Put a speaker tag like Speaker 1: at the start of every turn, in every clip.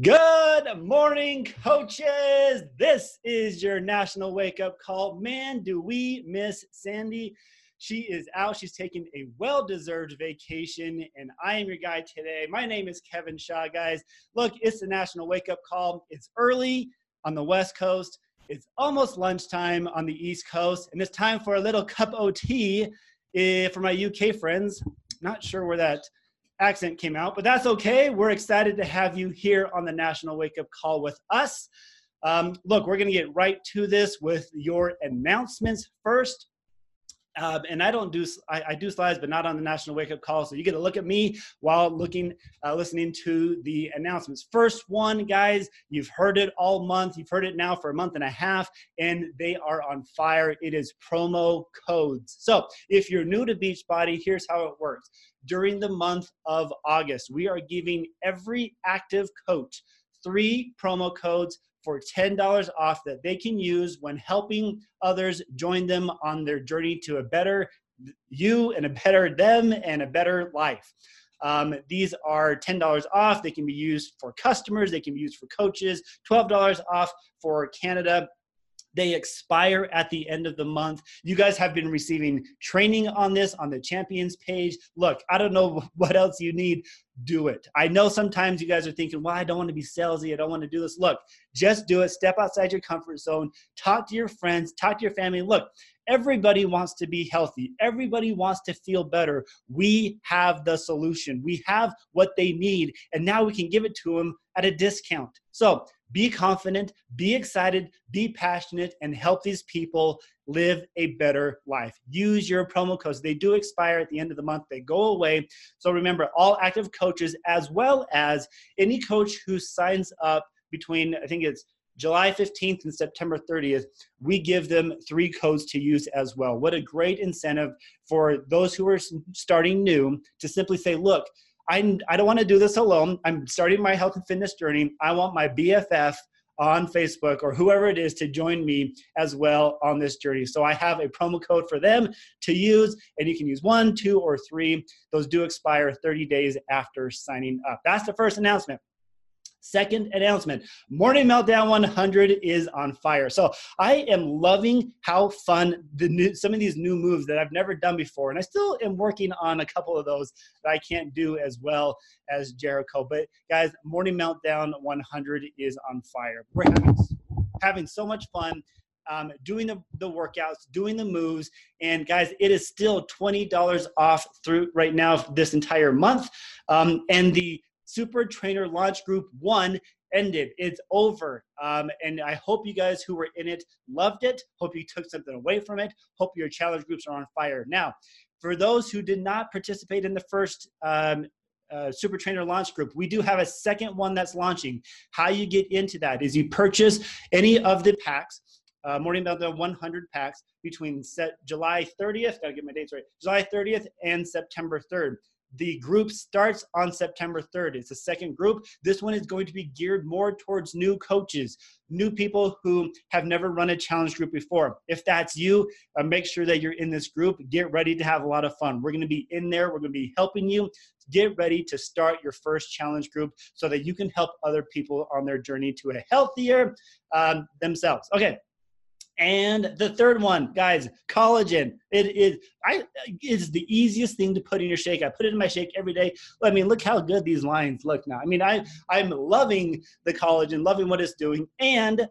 Speaker 1: Good morning, coaches. This is your national wake up call. Man, do we miss Sandy? She is out. She's taking a well deserved vacation, and I am your guy today. My name is Kevin Shaw, guys. Look, it's the national wake up call. It's early on the West Coast, it's almost lunchtime on the East Coast, and it's time for a little cup of tea eh, for my UK friends. Not sure where that accent came out, but that's okay. We're excited to have you here on the National Wake Up Call with us. Um, look, we're going to get right to this with your announcements first. Um, and I don't do I, I, do slides, but not on the national wake up call. So you get to look at me while looking, uh, listening to the announcements. First one, guys, you've heard it all month. You've heard it now for a month and a half, and they are on fire. It is promo codes. So if you're new to Beachbody, here's how it works. During the month of August, we are giving every active coach three promo codes for $10 off that they can use when helping others join them on their journey to a better you and a better them and a better life. Um, these are $10 off. They can be used for customers, they can be used for coaches, $12 off for Canada. They expire at the end of the month. You guys have been receiving training on this on the champions page. Look, I don't know what else you need. Do it. I know sometimes you guys are thinking, well, I don't want to be salesy. I don't want to do this. Look, just do it. Step outside your comfort zone. Talk to your friends. Talk to your family. Look, everybody wants to be healthy. Everybody wants to feel better. We have the solution. We have what they need. And now we can give it to them at a discount. So be confident, be excited, be passionate, and help these people live a better life. Use your promo codes. They do expire at the end of the month, they go away. So remember, all active coaches, as well as any coach who signs up between, I think it's July 15th and September 30th, we give them three codes to use as well. What a great incentive for those who are starting new to simply say, look, I, I don't want to do this alone. I'm starting my health and fitness journey. I want my BFF on Facebook or whoever it is to join me as well on this journey. So I have a promo code for them to use, and you can use one, two, or three. Those do expire 30 days after signing up. That's the first announcement. Second announcement Morning Meltdown 100 is on fire. So I am loving how fun the new, some of these new moves that I've never done before. And I still am working on a couple of those that I can't do as well as Jericho. But guys, Morning Meltdown 100 is on fire. We're having, having so much fun. Um, doing the, the workouts, doing the moves. And guys, it is still $20 off through right now this entire month. Um, and the Super Trainer Launch Group 1 ended. It's over. Um, and I hope you guys who were in it loved it. Hope you took something away from it. Hope your challenge groups are on fire. Now, for those who did not participate in the first um, uh, Super Trainer Launch Group, we do have a second one that's launching. How you get into that is you purchase any of the packs. Uh, Morning the 100 packs between set July 30th. Gotta get my dates right. July 30th and September 3rd. The group starts on September 3rd. It's a second group. This one is going to be geared more towards new coaches, new people who have never run a challenge group before. If that's you, uh, make sure that you're in this group. Get ready to have a lot of fun. We're going to be in there, we're going to be helping you. Get ready to start your first challenge group so that you can help other people on their journey to a healthier um, themselves. Okay, and the third one, guys, collagen. It is I it's the easiest thing to put in your shake. I put it in my shake every day. I mean, look how good these lines look now. I mean, I I'm loving the collagen, loving what it's doing. And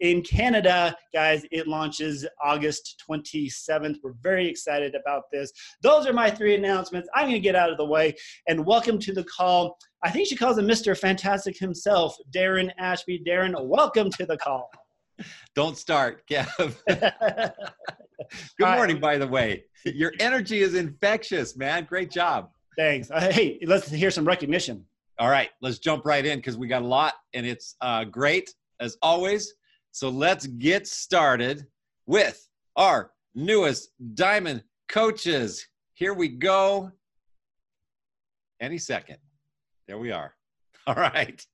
Speaker 1: in Canada, guys, it launches August 27th. We're very excited about this. Those are my three announcements. I'm going to get out of the way and welcome to the call. I think she calls him Mr. Fantastic himself, Darren Ashby. Darren, welcome to the call.
Speaker 2: Don't start, Kev. Good morning, by the way. Your energy is infectious, man. Great job.
Speaker 1: Thanks. Uh, hey, let's hear some recognition.
Speaker 2: All right, let's jump right in because we got a lot and it's uh, great as always. So let's get started with our newest diamond coaches. Here we go. Any second. There we are. All right.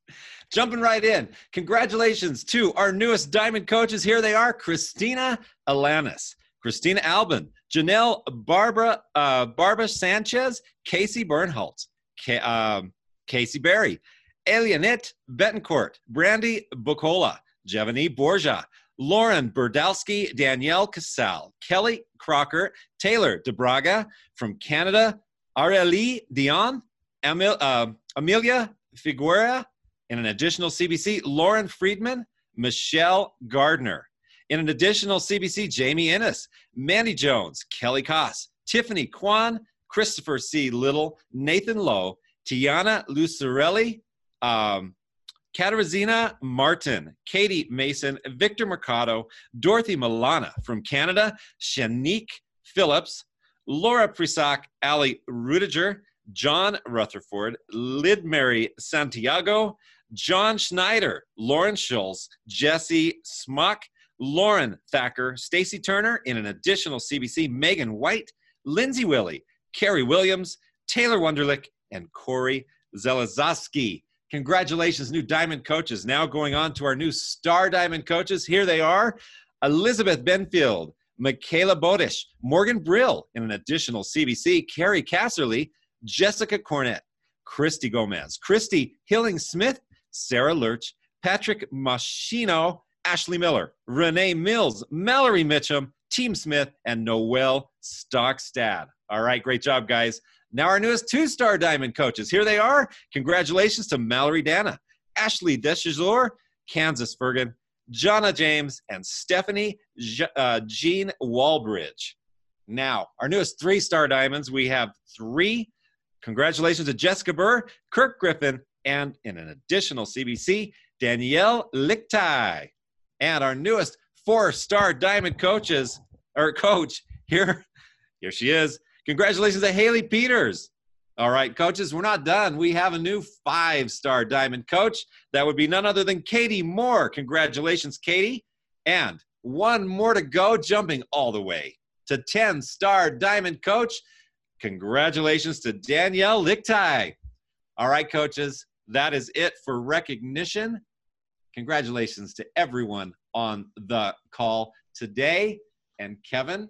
Speaker 2: Jumping right in. Congratulations to our newest diamond coaches. Here they are Christina Alanis, Christina Albin, Janelle Barbara, uh, Barbara Sanchez, Casey Bernholtz, K- um, Casey Berry, Elianette Betancourt, Brandy Bucola, Jevany Borgia, Lauren Burdowski, Danielle Casal, Kelly Crocker, Taylor DeBraga from Canada, Aurelie Dion, uh, Amelia Figuera, in an additional CBC, Lauren Friedman, Michelle Gardner. In an additional CBC, Jamie Innes, Mandy Jones, Kelly Koss, Tiffany Kwan, Christopher C. Little, Nathan Lowe, Tiana Lucarelli, um, Katarzyna Martin, Katie Mason, Victor Mercado, Dorothy Milana from Canada, Shanique Phillips, Laura Prisak, Ali Rudiger, John Rutherford, Lid Mary Santiago, John Schneider, Lauren Schulz, Jesse Smock, Lauren Thacker, Stacy Turner, in an additional CBC, Megan White, Lindsay Willie, Carrie Williams, Taylor Wunderlich, and Corey Zelazoski. Congratulations, new Diamond coaches. Now going on to our new Star Diamond coaches. Here they are Elizabeth Benfield, Michaela Bodish, Morgan Brill in an additional CBC, Carrie Casserly, Jessica Cornett, Christy Gomez, Christy Hilling Smith, Sarah Lurch, Patrick Machino, Ashley Miller, Renee Mills, Mallory Mitchum, Team Smith, and Noel Stockstad. All right, great job, guys. Now, our newest two star diamond coaches. Here they are. Congratulations to Mallory Dana, Ashley Deschazor, Kansas Fergan, Jonna James, and Stephanie uh, Jean Walbridge. Now, our newest three star diamonds, we have three. Congratulations to Jessica Burr, Kirk Griffin, and in an additional CBC, Danielle Lichtai. And our newest four star diamond coaches, or coach, here, here she is. Congratulations to Haley Peters. All right, coaches, we're not done. We have a new five star diamond coach. That would be none other than Katie Moore. Congratulations, Katie. And one more to go, jumping all the way to 10 star diamond coach. Congratulations to Danielle Lichtai. All right, coaches, that is it for recognition. Congratulations to everyone on the call today. And Kevin,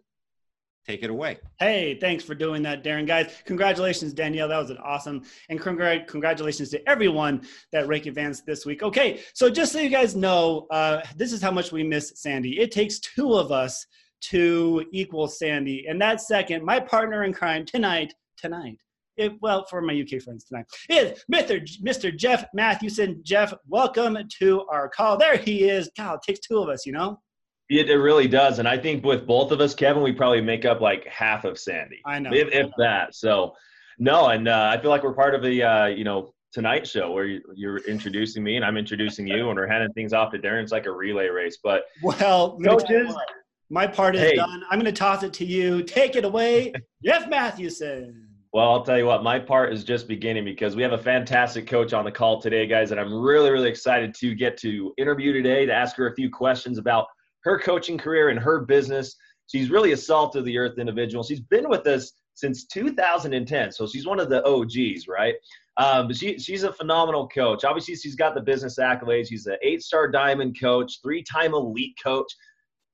Speaker 2: take it away.
Speaker 1: Hey, thanks for doing that, Darren. Guys, congratulations, Danielle. That was an awesome. And congr- congratulations to everyone that rank advanced this week. Okay, so just so you guys know, uh, this is how much we miss Sandy. It takes two of us to equal Sandy. And that second, my partner in crime tonight, tonight, it, well, for my UK friends tonight, is Mr. Mr. Jeff Matthewson. Jeff, welcome to our call. There he is. God, it takes two of us, you know?
Speaker 3: It, it really does. And I think with both of us, Kevin, we probably make up like half of Sandy.
Speaker 1: I know.
Speaker 3: If,
Speaker 1: I
Speaker 3: if
Speaker 1: know.
Speaker 3: that. So, no, and uh, I feel like we're part of the, uh, you know, Tonight Show where you, you're introducing me and I'm introducing you and we're handing things off to Darren. It's like a relay race. But
Speaker 1: Well,
Speaker 3: Coaches.
Speaker 1: my part is
Speaker 3: Hey.
Speaker 1: done. I'm going to toss it to you. Take it away, Jeff Matthewson.
Speaker 3: Well, I'll tell you what, my part is just beginning because we have a fantastic coach on the call today, guys, and I'm really, really excited to get to interview today to ask her a few questions about her coaching career and her business. She's really a salt of the earth individual. She's been with us since 2010, so she's one of the OGs, right? Um, but she, she's a phenomenal coach. Obviously, she's got the business accolades. She's an eight-star diamond coach, three-time elite coach.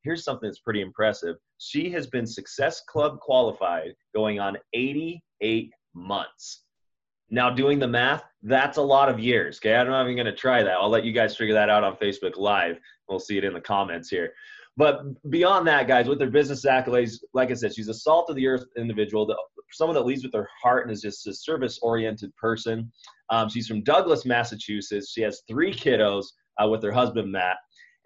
Speaker 3: Here's something that's pretty impressive. She has been Success Club qualified going on 88 months. Now, doing the math, that's a lot of years. Okay, I'm not even going to try that. I'll let you guys figure that out on Facebook Live. We'll see it in the comments here. But beyond that, guys, with her business accolades, like I said, she's a salt of the earth individual, the, someone that leads with her heart and is just a service oriented person. Um, she's from Douglas, Massachusetts. She has three kiddos uh, with her husband, Matt,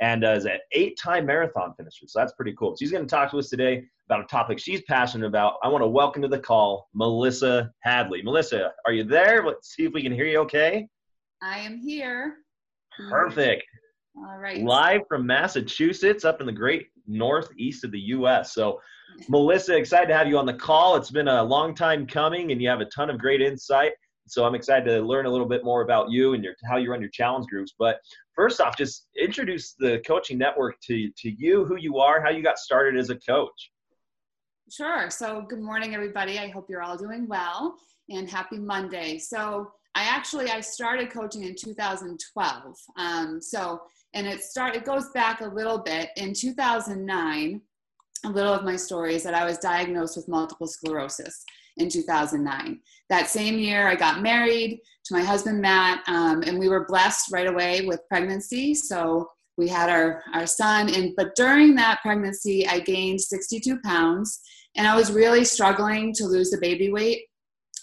Speaker 3: and uh, is an eight time marathon finisher. So that's pretty cool. She's going to talk to us today about a topic she's passionate about. I want to welcome to the call Melissa Hadley. Melissa, are you there? Let's see if we can hear you okay.
Speaker 4: I am here.
Speaker 3: Perfect.
Speaker 4: All right.
Speaker 3: Live from Massachusetts, up in the great northeast of the U.S. So, Melissa, excited to have you on the call. It's been a long time coming, and you have a ton of great insight. So, I'm excited to learn a little bit more about you and your how you run your challenge groups. But first off, just introduce the coaching network to to you, who you are, how you got started as a coach.
Speaker 4: Sure. So, good morning, everybody. I hope you're all doing well and happy Monday. So, I actually I started coaching in 2012. Um, so, and it start it goes back a little bit. In 2009, a little of my story is that I was diagnosed with multiple sclerosis, in 2009. That same year, I got married to my husband, Matt, um, and we were blessed right away with pregnancy. So we had our, our son, and but during that pregnancy, I gained 62 pounds, and I was really struggling to lose the baby weight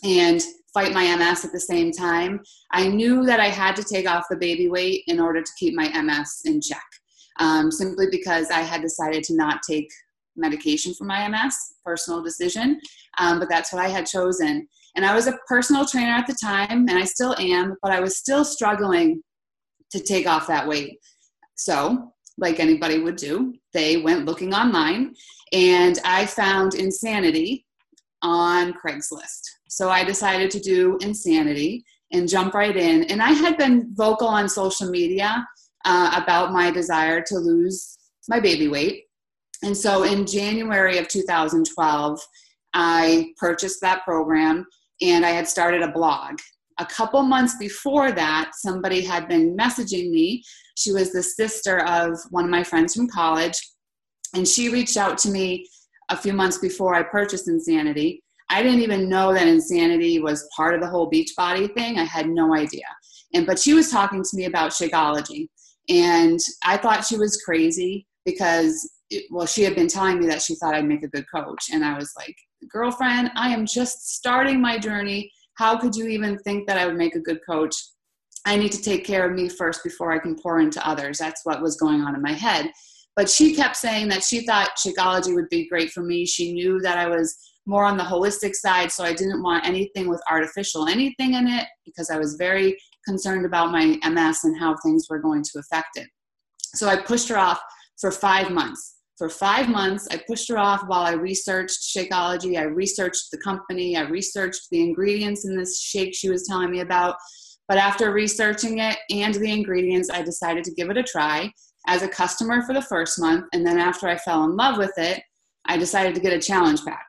Speaker 4: and fight my MS at the same time. I knew that I had to take off the baby weight in order to keep my MS in check, um, simply because I had decided to not take medication for my MS, personal decision, um, but that's what I had chosen. And I was a personal trainer at the time, and I still am, but I was still struggling to take off that weight. So, like anybody would do, they went looking online, and I found Insanity on Craigslist. So I decided to do Insanity and jump right in. And I had been vocal on social media uh, about my desire to lose my baby weight. And so in January of 2012, I purchased that program and I had started a blog. A couple months before that, somebody had been messaging me. She was the sister of one of my friends from college, and she reached out to me a few months before I purchased Insanity. I didn't even know that Insanity was part of the whole Beachbody thing. I had no idea. And but she was talking to me about Shakeology, and I thought she was crazy because it, well, she had been telling me that she thought I'd make a good coach, and I was like, girlfriend, I am just starting my journey. How could you even think that I would make a good coach? I need to take care of me first before I can pour into others. That's what was going on in my head. But she kept saying that she thought Shakeology would be great for me. She knew that I was more on the holistic side, so I didn't want anything with artificial anything in it because I was very concerned about my MS and how things were going to affect it. So I pushed her off for five months. For five months, I pushed her off while I researched Shakeology. I researched the company. I researched the ingredients in this shake she was telling me about. But after researching it and the ingredients, I decided to give it a try as a customer for the first month. And then after I fell in love with it, I decided to get a challenge pack.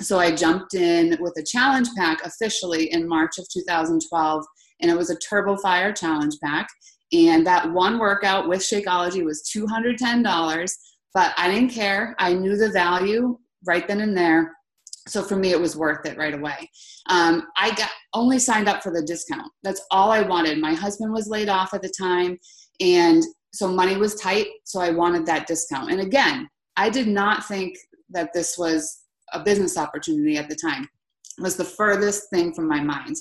Speaker 4: So I jumped in with a challenge pack officially in March of 2012, and it was a Turbo Fire challenge pack. And that one workout with Shakeology was $210, but I didn't care. I knew the value right then and there. So for me, it was worth it right away. Um, I got only signed up for the discount. That's all I wanted. My husband was laid off at the time, and so money was tight. So I wanted that discount. And again, I did not think that this was a business opportunity at the time. It was the furthest thing from my mind.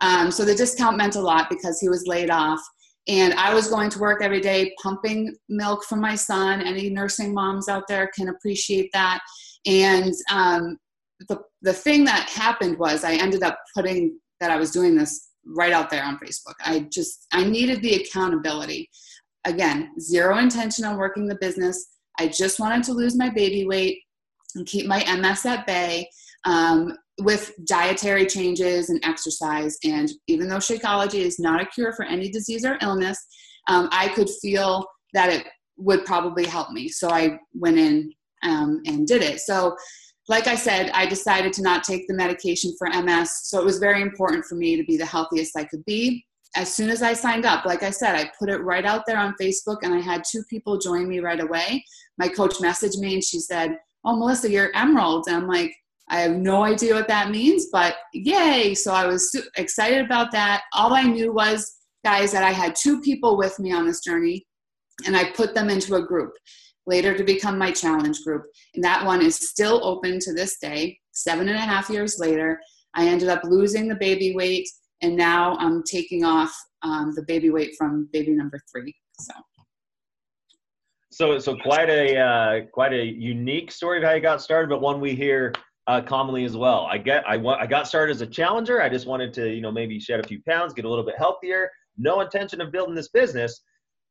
Speaker 4: Um, so the discount meant a lot because he was laid off. And I was going to work every day pumping milk for my son. Any nursing moms out there can appreciate that. And um, the, the thing that happened was I ended up putting that I was doing this right out there on Facebook. I just, I needed the accountability. Again, zero intention on working the business. I just wanted to lose my baby weight and keep my MS at bay. Um, with dietary changes and exercise. And even though Shakeology is not a cure for any disease or illness, um, I could feel that it would probably help me. So I went in um, and did it. So, like I said, I decided to not take the medication for MS. So it was very important for me to be the healthiest I could be. As soon as I signed up, like I said, I put it right out there on Facebook and I had two people join me right away. My coach messaged me and she said, Oh, Melissa, you're Emerald. And I'm like, I have no idea what that means, but yay. So I was excited about that. All I knew was, guys, that I had two people with me on this journey, and I put them into a group later to become my challenge group. And that one is still open to this day, seven and a half years later. I ended up losing the baby weight, and now I'm taking off um, the baby weight from baby number three. So.
Speaker 3: So, so quite a uh, quite a unique story of how you got started, but one we hear uh, commonly as well. I get I want I got started as a challenger. I just wanted to you know maybe shed a few pounds, get a little bit healthier. No intention of building this business.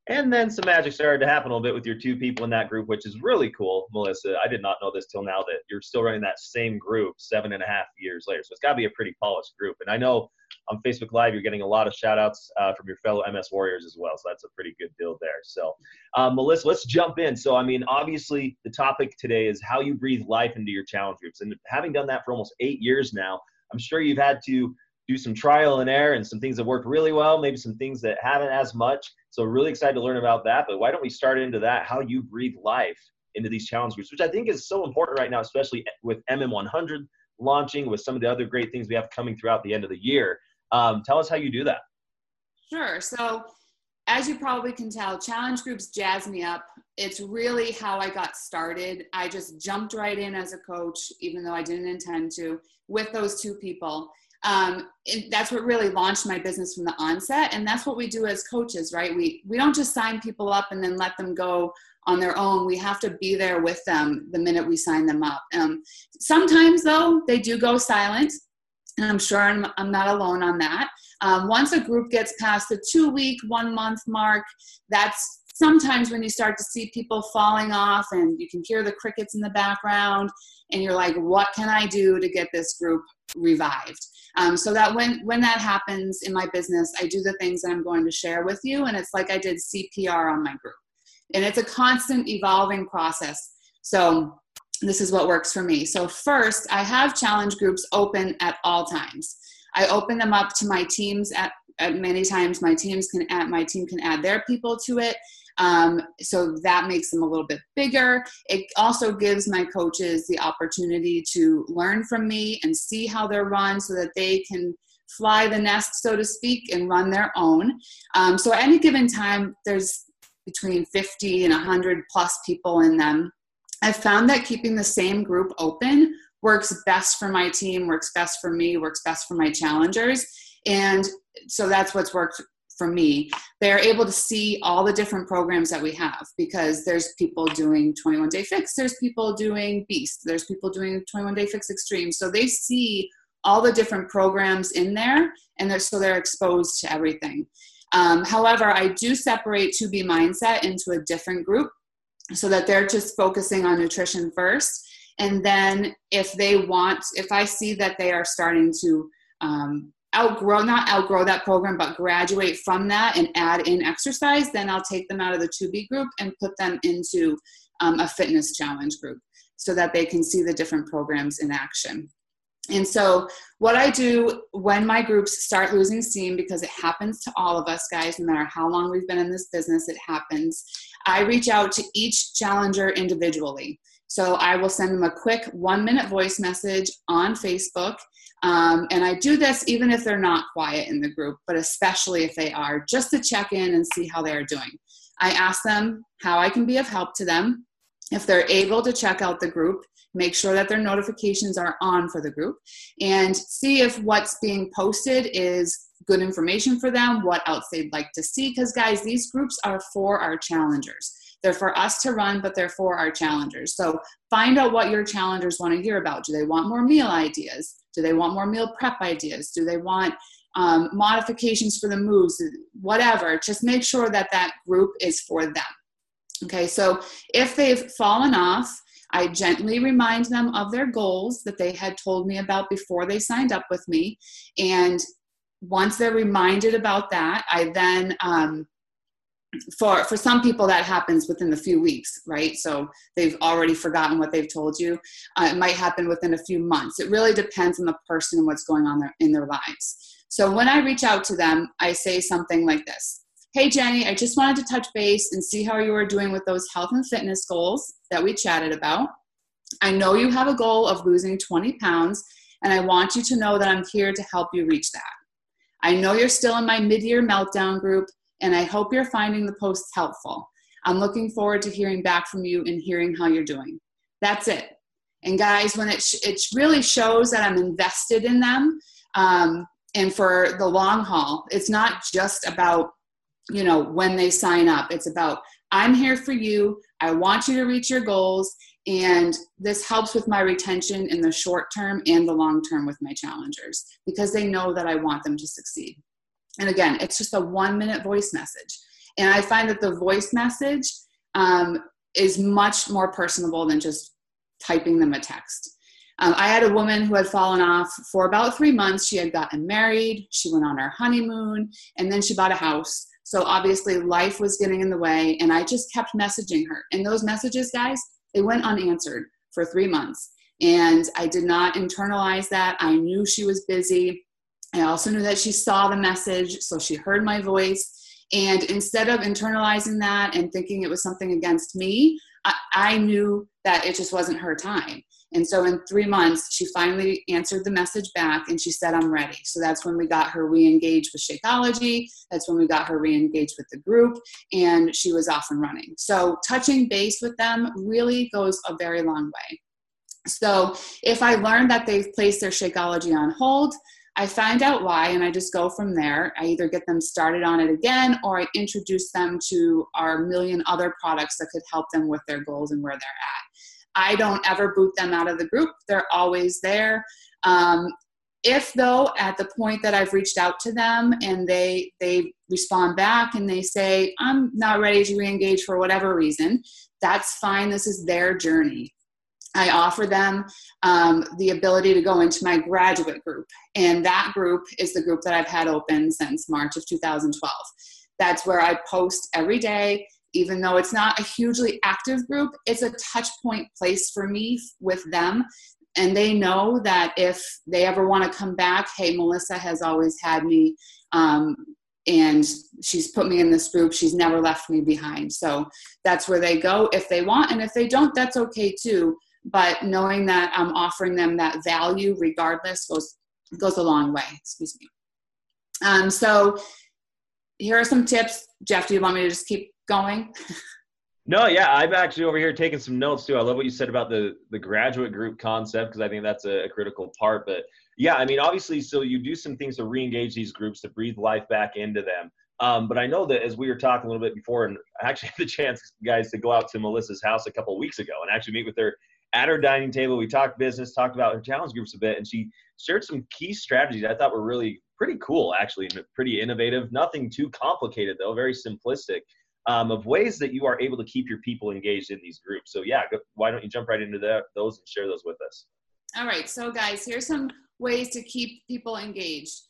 Speaker 3: And then some magic started to happen a little bit with your two people in that group, which is really cool, Melissa. I did not know this till now that you're still running that same group seven and a half years later. So it's got to be a pretty polished group. And I know on Facebook Live, you're getting a lot of shout outs uh, from your fellow MS Warriors as well. So that's a pretty good deal there. So, um, Melissa, let's jump in. So, I mean, obviously, the topic today is how you breathe life into your challenge groups. And having done that for almost eight years now, I'm sure you've had to do some trial and error and some things that worked really well, maybe some things that haven't as much. So, really excited to learn about that. But why don't we start into that? How you breathe life into these challenge groups, which I think is so important right now, especially with MM100 launching, with some of the other great things we have coming throughout the end of the year. Um, tell us how you do that.
Speaker 4: Sure. So, as you probably can tell, challenge groups jazz me up. It's really how I got started. I just jumped right in as a coach, even though I didn't intend to, with those two people. Um, that's what really launched my business from the onset, and that's what we do as coaches, right? We we don't just sign people up and then let them go on their own. We have to be there with them the minute we sign them up. Um, sometimes, though, they do go silent, and I'm sure I'm, I'm not alone on that. Um, once a group gets past the two week, one month mark, that's sometimes when you start to see people falling off and you can hear the crickets in the background and you're like what can i do to get this group revived? Um, so that when when that happens in my business i do the things that i'm going to share with you and it's like i did cpr on my group. And it's a constant evolving process. So this is what works for me so first i have challenge groups open at all times I open them up to my teams at, at many times. My teams can add my team can add their people to it. Um, so that makes them a little bit bigger. It also gives my coaches the opportunity to learn from me and see how they're run so that they can fly the nest, so to speak, and run their own. Um, so at any given time, there's between 50 and 100 plus people in them. I've found that keeping the same group open works best for my team, works best for me, works best for my challengers. And so that's what's worked for me. They're able to see all the different programs that we have because there's people doing 21 day fix, there's people doing beast, there's people doing 21 day fix extreme. So they see all the different programs in there and they're, so they're exposed to everything. Um, however, I do separate 2B mindset into a different group so that they're just focusing on nutrition first. And then if they want if i see that they are starting to um, outgrow not outgrow that program but graduate from that and add in exercise then i'll take them out of the 2b group and put them into um, a fitness challenge group so that they can see the different programs in action and so what i do when my groups start losing steam because it happens to all of us guys no matter how long we've been in this business it happens i reach out to each challenger individually so I will send them a quick one minute voice message on Facebook. Um, and I do this even if they're not quiet in the group, but especially if they are, just to check in and see how they're doing. I ask them how I can be of help to them. If they're able to check out the group, make sure that their notifications are on for the group and see if what's being posted is good information for them, what else they'd like to see. Because, guys, these groups are for our challengers. They're for us to run, but they're for our challengers. So find out what your challengers want to hear about. Do they want more meal ideas? Do they want more meal prep ideas? Do they want um, modifications for the moves? Whatever. Just make sure that that group is for them. Okay, so if they've fallen off, I gently remind them of their goals that they had told me about before they signed up with me. And once they're reminded about that, I then um, for for some people that happens within a few weeks right? So they've already forgotten what they've told you. Uh, it might happen within a few months. It really depends on the person and what's going on in their lives. So when i reach out to them i say something like this hey jenny i just wanted to touch base and see how you are doing with those health and fitness goals that we chatted about i know you have a goal of losing 20 pounds and i want you to know that i'm here to help you reach that i know you're still in my mid-year meltdown group and I hope you're finding the posts helpful. I'm looking forward to hearing back from you and hearing how you're doing. That's it. And guys, when it, sh- it really shows that I'm invested in them um, and for the long haul, it's not just about, you know, when they sign up. It's about, I'm here for you. I want you to reach your goals. And this helps with my retention in the short term and the long term with my challengers because they know that I want them to succeed. And again, it's just a one minute voice message. And I find that the voice message um, is much more personable than just typing them a text. Um, I had a woman who had fallen off for about three months. She had gotten married, she went on her honeymoon, and then she bought a house. So obviously, life was getting in the way, and I just kept messaging her. And those messages, guys, they went unanswered for three months. And I did not internalize that. I knew she was busy. I also knew that she saw the message, so she heard my voice. And instead of internalizing that and thinking it was something against me, I, I, knew that it just wasn't her time. And so in three months, she finally answered the message back and she said, I'm ready. So that's when we got her re engaged with Shakeology. That's when we got her re engaged with the group and she was off and running. So touching base with them really goes a very long way. So if I learn that they've placed their Shakeology on hold, I find out why and I just go from there. I either get them started on it again or I introduce them to our million other products that could help them with their goals and where they're at. I don't ever boot them out of the group, they're always there. Um, if though at the point that I've reached out to them and they they respond back and they say I'm not ready to re-engage for whatever reason, that's fine. This is their journey. I offer them um, the ability to go into my graduate group, and that group is the group that I've had open since March of 2012. That's where I post every day, even though it's not a hugely active group, it's a touch point place for me with them. And they know that if they ever want to come back, hey, Melissa has always had me. Um, and she's put me in this group. She's never left me behind. So that's where they go if they want. And if they don't, that's okay too but knowing that I'm offering them that value regardless goes goes a long way. Excuse me. Um, so here are some tips. Jeff, do you want me to just keep going?
Speaker 3: no, yeah, I'm actually over here taking some notes too. I love what you said about the the graduate group concept because I think that's a, a critical part. But yeah, I mean, obviously, so you do some things to re-engage these groups to breathe life back into them. Um, but I know that as we were talking a little bit before, and I actually had the chance, guys, to go out to Melissa's house a couple weeks ago and actually meet with her at her dining table. We talked business, talked about her challenge groups a bit, and she shared some key strategies I thought were really pretty cool, actually, pretty innovative. Nothing too complicated, though, very simplistic. Um, of ways that you are able to keep your people engaged in these groups. So yeah, go, why don't you jump right into those and share those with us?
Speaker 4: All right, so guys, here's some ways to keep people engaged.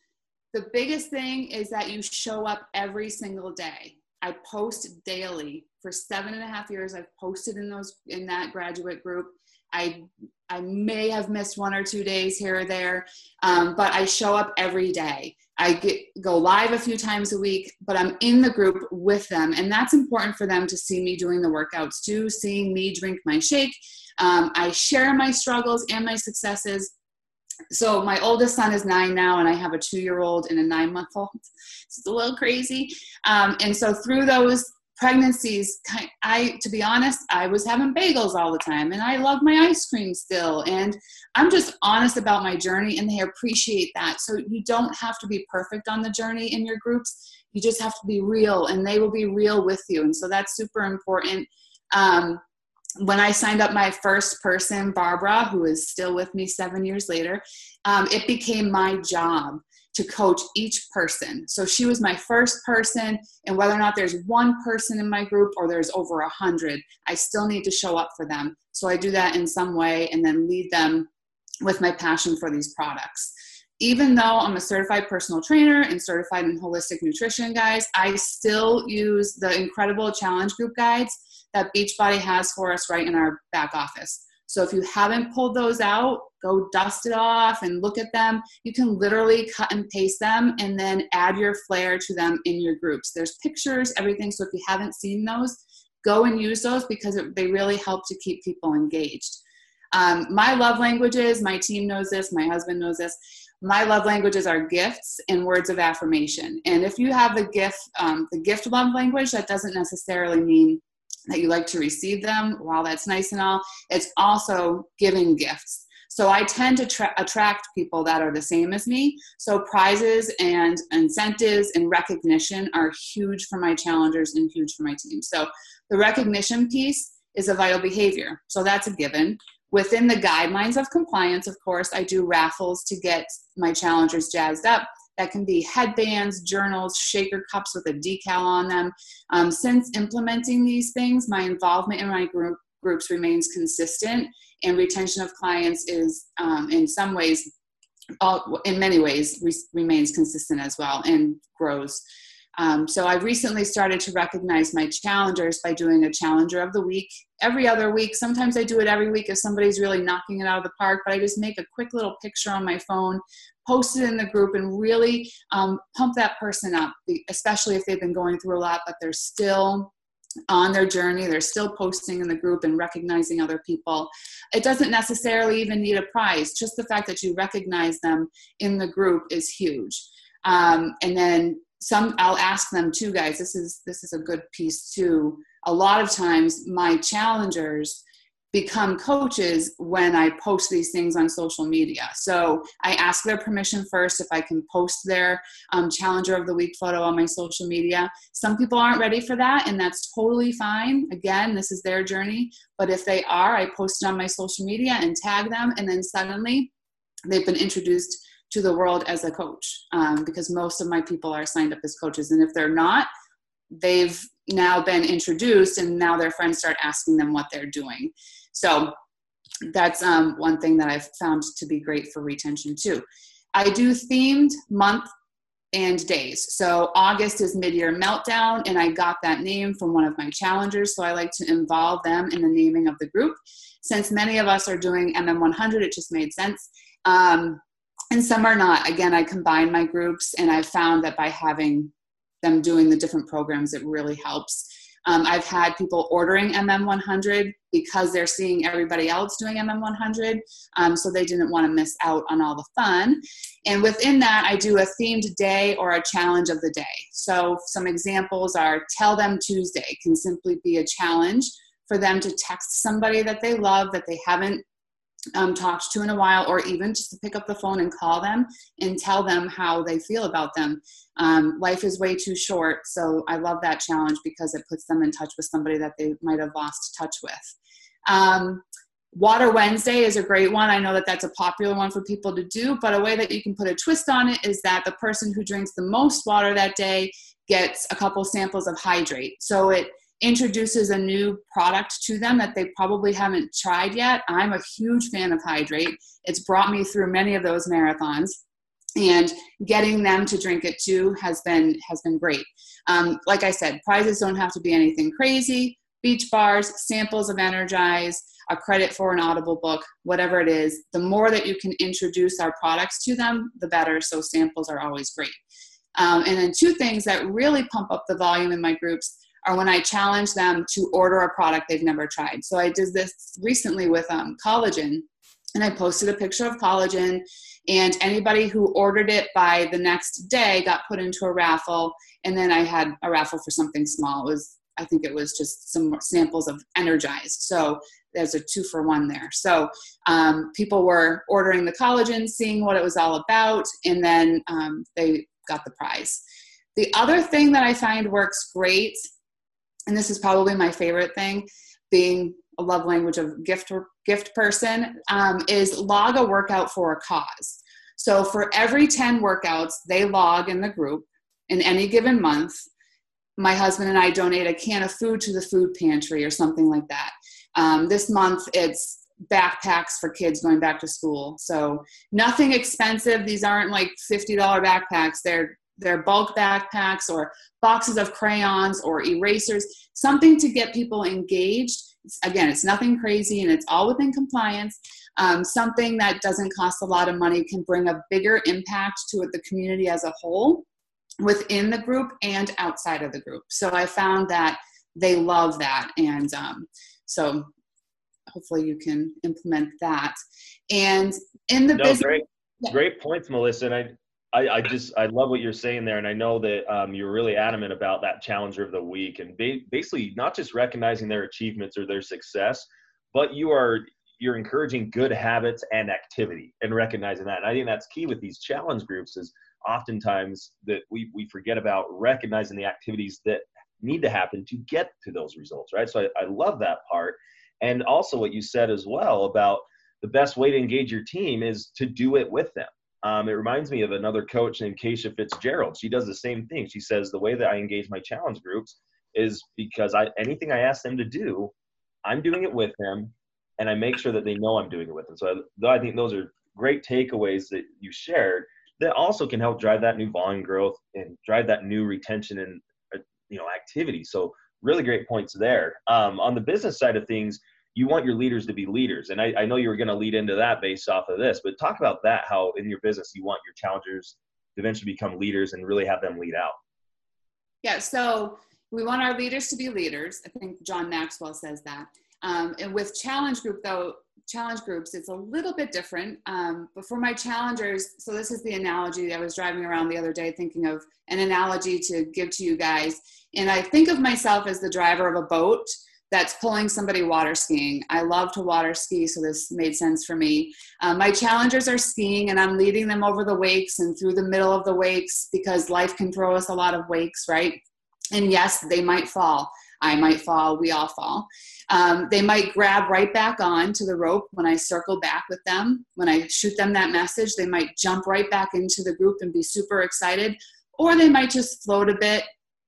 Speaker 4: The biggest thing is that you show up every single day. I post daily for seven and a half years. I've posted in those in that graduate group. I I may have missed one or two days here or there, um, but I show up every day. I get, go live a few times a week, but I'm in the group with them, and that's important for them to see me doing the workouts too, seeing me drink my shake. Um, I share my struggles and my successes. So my oldest son is nine now, and I have a two-year-old and a nine-month-old. It's a little crazy, um, and so through those pregnancies i to be honest i was having bagels all the time and i love my ice cream still and i'm just honest about my journey and they appreciate that. So you don't have to be perfect on the journey in your groups. You just have to be real and they will be real with you and so that's super important. Um, when i signed up my first person barbara who is still with me seven years later um, it became my job to coach each person. So she was my first person, and whether or not there's one person in my group or there's over a hundred, I still need to show up for them. So I do that in some way and then lead them with my passion for these products. Even though I'm a certified personal trainer and certified in holistic nutrition, guys, I still use the incredible challenge group guides that Beachbody has for us right in our back office. So if you haven't pulled those out, go dust it off and look at them. You can literally cut and paste them and then add your flair to them in your groups. There's pictures, everything. So if you haven't seen those, go and use those because it, they really help to keep people engaged. Um, my love languages, my team knows this, my husband knows this. My love languages are gifts and words of affirmation. And if you have the gift, um, the gift love language, that doesn't necessarily mean that you like to receive them. While that's nice and all, it's also giving gifts. So I tend to tra- attract people that are the same as me. So prizes and incentives and recognition are huge for my challengers and huge for my team. So the recognition piece is a vital behavior. So that's a given. Within the guidelines of compliance, of course, I do raffles to get my challengers jazzed up. That can be headbands, journals, shaker cups with a decal on them. Um, since implementing these things, my involvement in my group groups remains consistent, and retention of clients is, um, in some ways, all, in many ways, re- remains consistent as well and grows. Um, so I recently started to recognize my challengers by doing a challenger of the week every other week. Sometimes I do it every week if somebody's really knocking it out of the park, but I just make a quick little picture on my phone, post it in the group, and really um, pump that person up, especially if they've been going through a lot, but they're still on their journey. They're still posting in the group and recognizing other people. It doesn't necessarily even need a prize. Just the fact that you recognize them in the group is huge. Um, and then some, I'll ask them too, guys. This is this is a good piece too. A lot of times, my challengers become coaches when I post these things on social media. So I ask their permission first if I can post their um, Challenger of the Week photo on my social media. Some people aren't ready for that, and that's totally fine. Again, this is their journey. But if they are, I post it on my social media and tag them, and then suddenly they've been introduced to the world as a coach um, because most of my people are signed up as coaches. And if they're not, they've now been introduced and now their friends start asking them what they're doing. So that's um, one thing that I've found to be great for retention too. I do themed month and days. So August is mid-year meltdown, and I got that name from one of my challengers. So I like to involve them in the naming of the group. Since many of us are doing MM100, it just made sense. Um, and some are not. Again, I combine my groups, and I found that by having them doing the different programs, it really helps. Um, I've had people ordering MM100 because they're seeing everybody else doing MM100, um, so they didn't want to miss out on all the fun. And within that, I do a themed day or a challenge of the day. So some examples are Tell Them Tuesday can simply be a challenge for them to text somebody that they love that they haven't um, talked to in a while, or even just to pick up the phone and call them and tell them how they feel about them. Um, life is way too short, so I love that challenge because it puts them in touch with somebody that they might have lost touch with. Um, Water Wednesday is a great one. I know that that's a popular one for people to do, but a way that you can put a twist on it is that the person who drinks the most water that day gets a couple samples of hydrate. So it introduces a new product to them that they probably haven't tried yet. I'm a huge fan of Hydrate. It's brought me through many of those marathons and getting them to drink it too has been has been great um, like i said prizes don't have to be anything crazy beach bars samples of energize a credit for an audible book whatever it is the more that you can introduce our products to them the better so samples are always great um, and then two things that really pump up the volume in my groups or when I challenge them to order a product they've never tried. So I did this recently with um, collagen, and I posted a picture of collagen, and anybody who ordered it by the next day got put into a raffle. And then I had a raffle for something small. It was I think it was just some samples of Energized. So there's a two for one there. So um, people were ordering the collagen, seeing what it was all about, and then um, they got the prize. The other thing that I find works great and this is probably my favorite thing being a love language of gift gift person um, is log a workout for a cause. So for every 10 workouts they log in the group in any given month. My husband and i donate a can of food to the food pantry or something like that. Um, this month it's backpacks for kids going back to school. So nothing expensive. These aren't like $50 backpacks. They're their bulk backpacks or boxes of crayons or erasers, something to get people engaged. Again, it's nothing crazy and it's all within compliance. Um, something that doesn't cost a lot of money can bring a bigger impact to the community as a whole within the group and outside of the group. So I found that they love that. And um, so hopefully you can implement that. And in the
Speaker 3: no,
Speaker 4: business.
Speaker 3: Great, yeah. great points, Melissa. And I, I, I, just I love what you're saying there, and I know that um, you're really adamant about that challenger of the week, and ba- basically not just recognizing their achievements or their success, but you are you're encouraging good habits and activity and recognizing that. And I think that's key with these challenge groups is oftentimes that we we forget about recognizing the activities that need to happen to get to those results, right? So I, I love that part, and also what you said as well about the best way to engage your team is to do it with them um, it reminds me of another coach named Keisha Fitzgerald. She does the same thing. She says the way that I engage my challenge groups is because I anything I ask them to do, I'm doing it with them, and I make sure that they know I'm doing it with them. So I, I think those are great takeaways that you shared that also can help drive that new volume growth and drive that new retention and uh, you know activity. So really great points there. Um, on the business side of things, you want your leaders to be leaders. And I, I know you were going to lead into that based off of this, but talk about that how in your business you want your challengers to eventually become leaders and really have them lead out.
Speaker 4: Yeah. So we want our leaders to be leaders. I think John Maxwell says that. Um, and with challenge group though, challenge groups, it's a little bit different. Um, but for my challengers, so this is the analogy I was driving around the other day thinking of an analogy to give to you guys. And I think of myself as the driver of a boat that's pulling somebody water skiing. I love to water ski, so this made sense for me. Um, my challengers are skiing, and I'm leading them over the wakes and through the middle of the wakes because life can throw us a lot of wakes, right? And yes, they might fall. I might fall. We all fall. Um, they might grab right back on to the rope when I circle back with them. When I shoot them that message, they might jump right back into the group and be super excited. Or they might just float a bit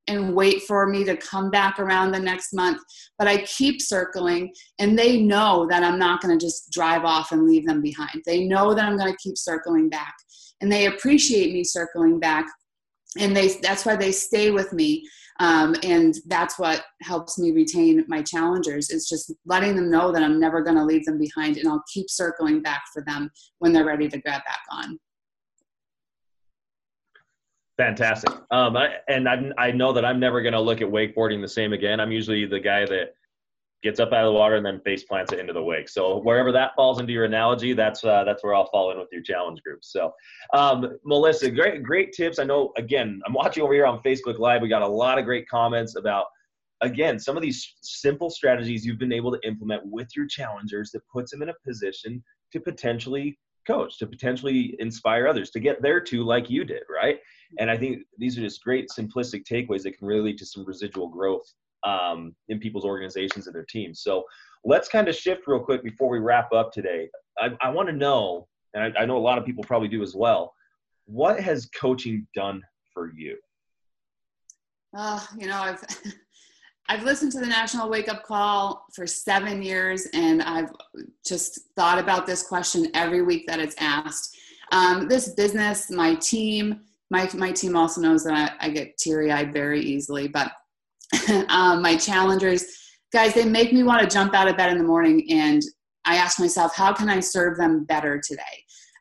Speaker 4: and wait for me to come back around the next month. But I keep circling, and they know that I'm not going to just drive off and leave them behind. They know that I'm going to keep circling back, and they appreciate me circling back, and they that's why they stay with me. Um, and that's what helps me retain my challengers is just letting them know that i'm never going to leave them behind and i'll keep circling back for them when they're ready to grab back on
Speaker 3: Fantastic. Um, I, and I, I know that I'm never going to look at wakeboarding the same again. I'm usually the guy that gets up out of the water and then face plants it into the wake. So wherever that falls into your analogy, that's uh, that's where I'll fall in with your challenge group. So, um, Melissa, great great tips. I know again, I'm watching over here on Facebook Live. We got a lot of great comments about again some of these simple strategies you've been able to implement with your challengers that puts them in a position to potentially coach, to potentially inspire others to get there too, like you did, right? And I think these are just great simplistic takeaways that can really lead to some residual growth um, in people's organizations and their teams. So let's kind of shift real quick before we wrap up today. I, I want to know, and I, I know a lot of people probably do as well, what has coaching done for you?
Speaker 4: Uh, you know, I've I've listened to the National Wake Up Call for seven years, and I've just thought about this question every week that it's asked. Um, this business, my team, my my team also knows that I, I get teary eyed very easily, but um, my challengers, guys, they make me want to jump out of bed in the morning, and I ask myself, how can I serve them better today?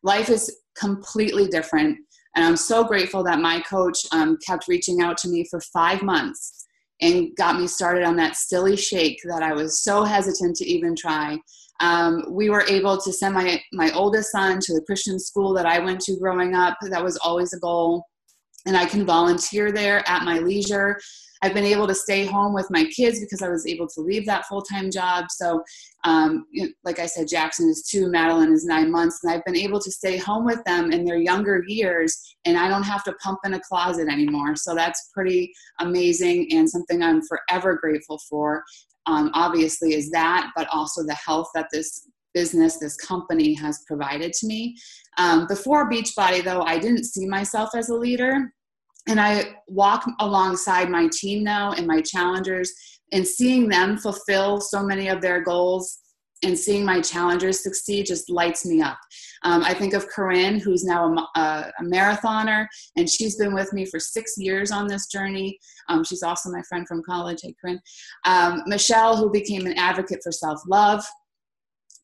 Speaker 4: Life is completely different, and I'm so grateful that my coach um, kept reaching out to me for five months and got me started on that silly shake that I was so hesitant to even try. Um, we were able to send my, my oldest son to the Christian school that I went to growing up. That was always a goal. And I can volunteer there at my leisure. I've been able to stay home with my kids because I was able to leave that full time job. So, um, like I said, Jackson is two, Madeline is nine months, and I've been able to stay home with them in their younger years, and I don't have to pump in a closet anymore. So that's pretty amazing and something I'm forever grateful for. Um, obviously, is that, but also the health that this business, this company has provided to me. Um, before Beachbody, though, I didn't see myself as a leader and I walk alongside my team now and my challengers and seeing them fulfill so many of their goals and seeing my challengers succeed just lights me up. Um, I think of Corinne, who's now a, a, a, marathoner, and she's been with me for six years on this journey. Um, she's also my friend from college. Hey, Corinne. Um, Michelle, who became an advocate for self love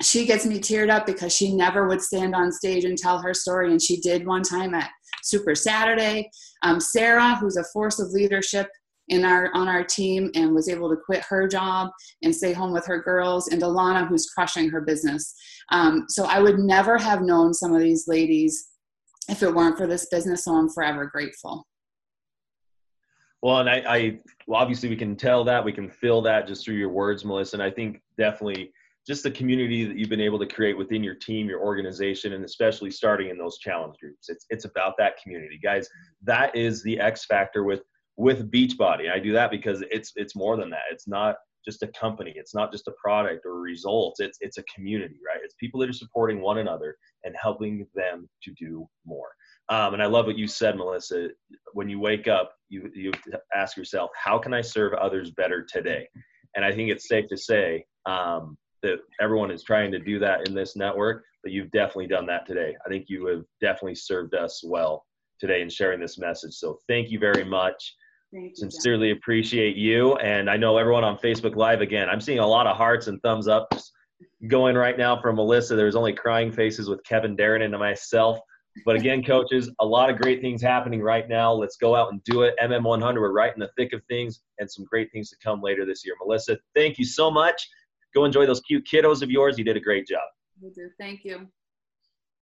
Speaker 4: she gets me teared up because she never would stand on stage and tell her story and she did one time at super saturday. Um, sarah who's a force of leadership in our on our team and was able to quit her job and stay home with her girls and alana who's crushing her business. Um, so i would never have known some of these ladies if it weren't for this business so i'm forever grateful.
Speaker 3: Well and i, I well, obviously we can tell that we can feel that just through your words melissa and i think definitely just the community that you've been able to create within your team, your organization, and especially starting in those challenge groups. It's it's about that community, guys. That is the X factor with with Beachbody. I do that because it's it's more than that. It's not just a company. It's not just a product or results. It's it's a community, right? It's people that are supporting one another and helping them to do more. Um, and I love what you said, Melissa. When you wake up, you you ask yourself, how can I serve others better today? And I think it's safe to say um, that everyone is trying to do that in this network, but you've definitely done that today. I think you have definitely served us well today in sharing this message. So thank you very much.
Speaker 4: You,
Speaker 3: Sincerely Jeff. appreciate you. And I know everyone on Facebook Live again, I'm seeing a lot of hearts and thumbs ups going right now from Melissa. There's only crying faces with Kevin, Darren, and myself. But again, coaches, a lot of great things happening right now. Let's go out and do it. MM100, we're right in the thick of things and some great things to come later this year. Melissa, thank you so much. Go enjoy those cute kiddos of yours. You did a great job.
Speaker 4: Do. Thank you.